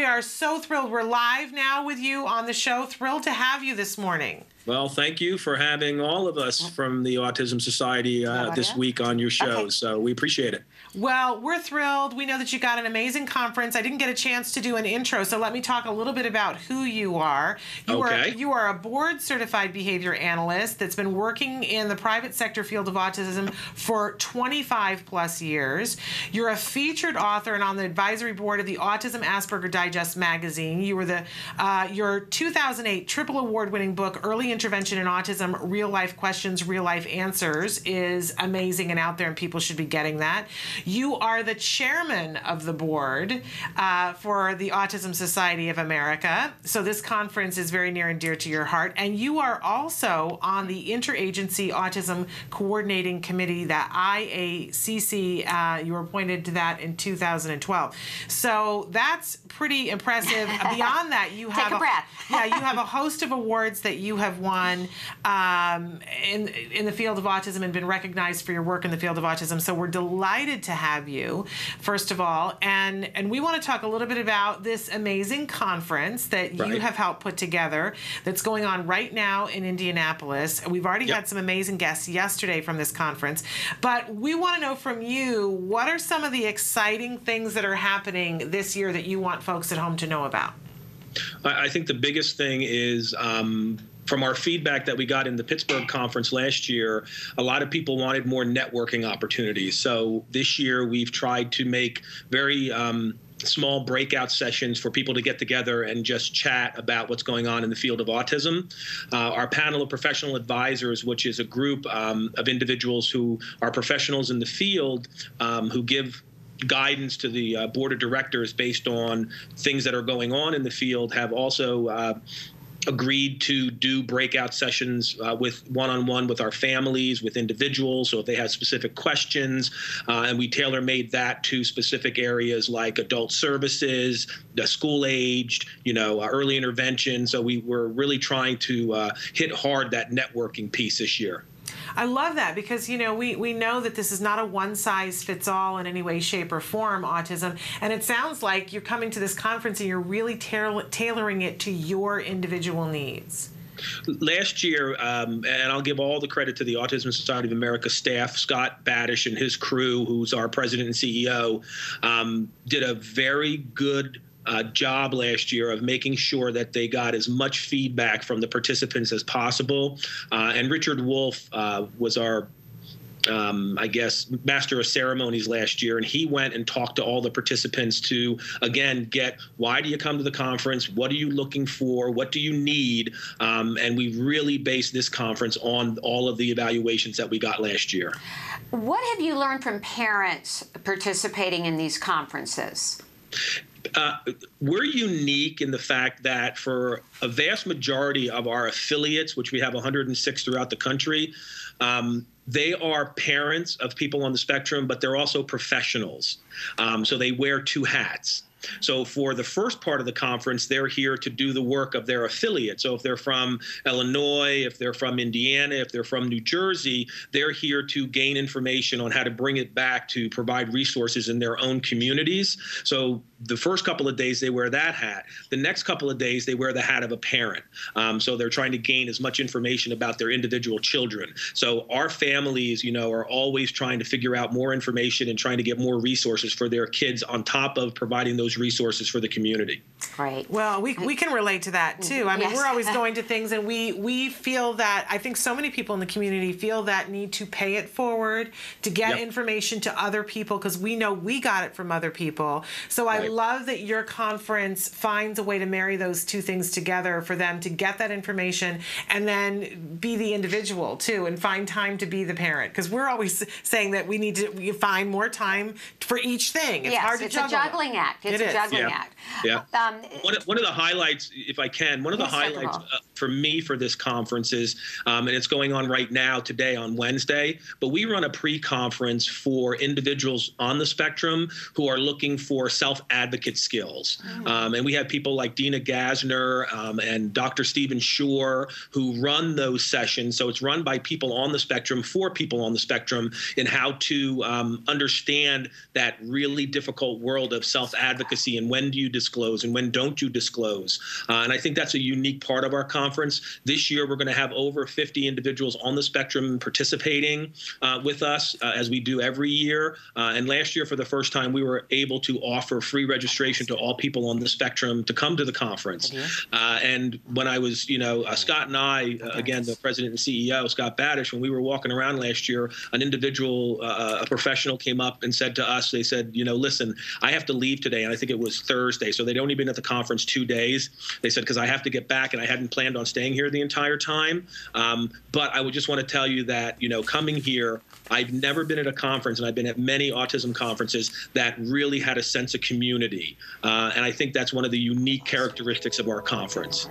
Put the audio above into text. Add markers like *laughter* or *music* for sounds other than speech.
We are so thrilled. We're live now with you on the show. Thrilled to have you this morning. Well, thank you for having all of us from the Autism Society uh, this week on your show. Okay. So we appreciate it. Well, we're thrilled. We know that you got an amazing conference. I didn't get a chance to do an intro, so let me talk a little bit about who you are. You okay. are you are a board certified behavior analyst that's been working in the private sector field of autism for 25 plus years. You're a featured author and on the advisory board of the Autism Asperger Digest magazine. You were the uh, your 2008 triple award winning book Early Intervention in Autism: Real Life Questions, Real Life Answers is amazing and out there, and people should be getting that. You are the chairman of the board uh, for the Autism Society of America. So this conference is very near and dear to your heart. And you are also on the Interagency Autism Coordinating Committee, the IACC. Uh, you were appointed to that in 2012. So that's pretty impressive. *laughs* Beyond that, you have Take a, a breath. yeah, you have a host of awards that you have won um, in in the field of autism and been recognized for your work in the field of autism. So we're delighted to have you, first of all. And and we want to talk a little bit about this amazing conference that right. you have helped put together that's going on right now in Indianapolis. We've already yep. had some amazing guests yesterday from this conference, but we want to know from you what are some of the exciting things that are happening this year that you want folks at home to know about? I think the biggest thing is um, from our feedback that we got in the Pittsburgh conference last year, a lot of people wanted more networking opportunities. So this year we've tried to make very um, small breakout sessions for people to get together and just chat about what's going on in the field of autism. Uh, our panel of professional advisors, which is a group um, of individuals who are professionals in the field um, who give guidance to the uh, board of directors based on things that are going on in the field, have also uh, agreed to do breakout sessions uh, with one-on-one with our families with individuals. So if they have specific questions uh, and we tailor made that to specific areas like adult services the school aged you know uh, early intervention. So we were really trying to uh, hit hard that networking piece this year I love that because you know we we know that this is not a one size fits all in any way, shape, or form autism, and it sounds like you're coming to this conference and you're really tailoring it to your individual needs. Last year, um, and I'll give all the credit to the Autism Society of America staff, Scott Badesch and his crew, who's our president and CEO, um, did a very good uh, job last year of making sure that they got as much feedback from the participants as possible. Uh, and Richard Wolf uh, was our um, I guess, master of ceremonies last year, and he went and talked to all the participants to, again, get why do you come to the conference? What are you looking for? What do you need? Um, and we really based this conference on all of the evaluations that we got last year. What have you learned from parents participating in these conferences? Uh, we're unique in the fact that for a vast majority of our affiliates, which we have 106 throughout the country, um, they are parents of people on the spectrum, but they're also professionals. Um, so they wear two hats. So for the first part of the conference, they're here to do the work of their affiliate. So if they're from Illinois, if they're from Indiana, if they're from New Jersey, they're here to gain information on how to bring it back to provide resources in their own communities. So the first couple of days they wear that hat. The next couple of days they wear the hat of a parent. Um, so they're trying to gain as much information about their individual children. So our families, you know, are always trying to figure out more information and trying to get more resources for their kids on top of providing those resources for the community. Right. Well, we, we can relate to that too. I mean, yes. we're always *laughs* going to things and we we feel that I think so many people in the community feel that need to pay it forward to get yep. information to other people because we know we got it from other people. So right. I love that your conference finds a way to marry those two things together for them to get that information and then be the individual too and find time to be the parent because we're always saying that we need to find more time for each thing. It's yes, hard to it's juggle. a juggling act. It's it a is. juggling yeah. act. Yeah. Um, one, one of the highlights, if I can, one of the highlights uh, for me for this conference is, um, and it's going on right now today on Wednesday, but we run a pre-conference for individuals on the spectrum who are looking for self-advocate skills. Mm. Um, and we have people like Dena Gassner um, and Dr. Stephen Shore who run those sessions. So it's run by people on the spectrum for people on the spectrum in how to um, understand that really difficult world of self-advocacy advocacy and when do you disclose and when don't you disclose. Uh, and I think that's a unique part of our conference. This year, we're going to have over 50 individuals on the spectrum participating uh, with us uh, as we do every year. Uh, and last year, for the first time, we were able to offer free registration to all people on the spectrum to come to the conference. Uh, and when I was, you know, uh, Scott and I, again, the president and CEO, Scott Badesch, when we were walking around last year, an individual, a professional came up and said to us, they said, you know, listen, I have to leave today. And I think it was Thursday. So they'd only been at the conference two days. They said, because I have to get back and I hadn't planned on staying here the entire time. Um, but I would just want to tell you that, you know, coming here, I've never been at a conference, and I've been at many autism conferences that really had a sense of community. Uh, and I think that's one of the unique characteristics of our conference.